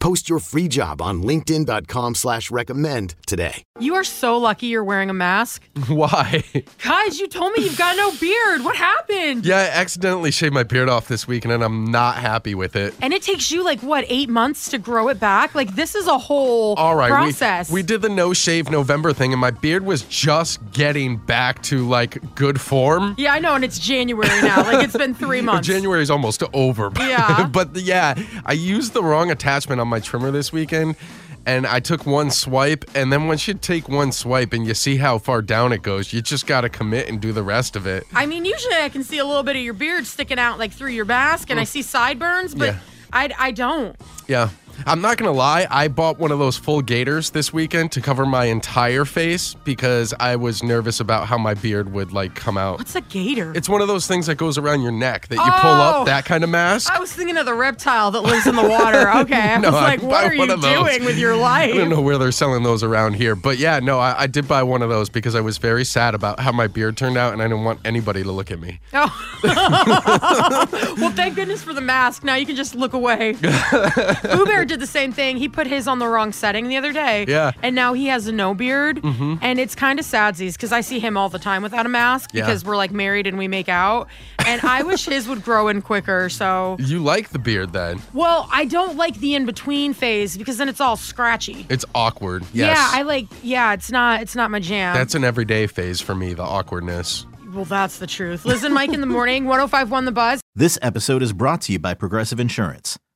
Post your free job on linkedin.com slash recommend today. You are so lucky you're wearing a mask. Why? Guys, you told me you've got no beard. What happened? Yeah, I accidentally shaved my beard off this weekend and I'm not happy with it. And it takes you like what, eight months to grow it back? Like this is a whole All right, process. We, we did the no shave November thing and my beard was just getting back to like good form. yeah, I know, and it's January now. like it's been three months. January's almost over. Yeah. but yeah, I used the wrong attachment on my trimmer this weekend. And I took one swipe, and then once you take one swipe and you see how far down it goes, you just got to commit and do the rest of it. I mean, usually I can see a little bit of your beard sticking out like through your mask, and I mm. see sideburns, but Yeah. I, I don't. Yeah. I'm not going to lie. I bought one of those full gaiters this weekend to cover my entire face because I was nervous about how my beard would like come out. What's a gator? It's one of those things that goes around your neck that you pull Oh. up, that kind of mask. I was thinking of the reptile that lives in the water. Okay, I No, was I like, what are you one of those. doing with your life? I don't know where they're selling those around here. But yeah, no, I, I did buy one of those because I was very sad about how my beard turned out and I didn't want anybody to look at me. Oh. well, thank goodness for the mask. Now you can just look away. Uber did the same thing. He put his on the wrong setting the other day. Yeah. And now he has a no beard. Mm-hmm. And it's kind of sadsies because I see him all the time without a mask Yeah. because we're like married and we make out. And I wish his would grow in quicker. So, You like the beard then? well, I don't like the in between phase because then it's all scratchy. It's awkward. Yes. Yeah, I like. Yeah, it's not. It's not my jam. That's an everyday phase for me, the awkwardness. well, that's the truth. Liz and Mike in the morning. one hundred five 105.1 The Buzz. This episode is brought to you by Progressive Insurance.